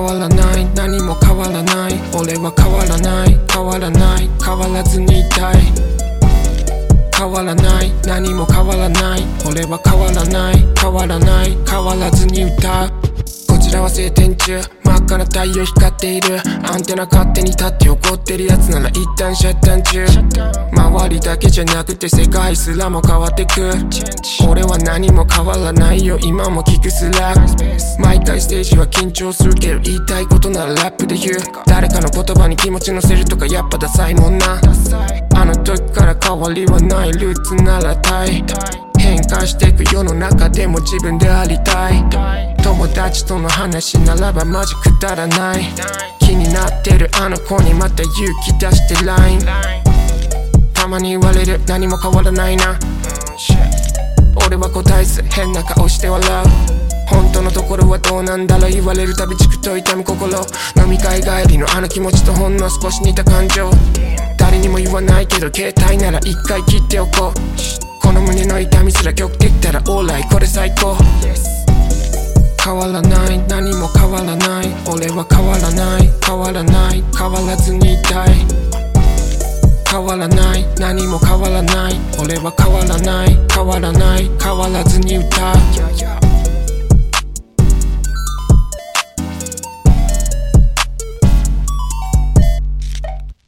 変わらない。何も変わらない。俺は変わらない。変わらない。変わらずにいたい。変わらない。何も変わらない。俺は変わらない。変わらない。変わらずに歌うこちらは晴天中。真っ赤な太陽光っている。アンテナ勝手に立って怒ってるやつなら一旦シャッター中。周りだけじゃなくて世界すらも変わってく。俺は何も変わらないよ。今も聞くすら毎回ステージは緊張するけど言いたいことならラップで言う。誰かの言葉に気持ち乗せるとかやっぱダサいもんな。あの時から変わりはないルーツならたい。変化していく世の中でも自分でありたい。友達との話ならばマジくだらない。気になってるあの子にまた勇気出して LINE たまに言われる何も変わらないな。俺は答えず変な顔して笑う。本当のところはどうなんだろう言われるたびチクと痛む心。飲み会帰りのあの気持ちとほんの少し似た感情。誰にも言わないけど携帯なら一回切っておこう。この胸の痛みすら曲できたらオーライこれ最高。変わらない。何も変わらない。俺は変わらない。変わらない。変わらずにいたい。変わらない。何も変わらない。俺は変わらない。変わらない。変わらずに歌う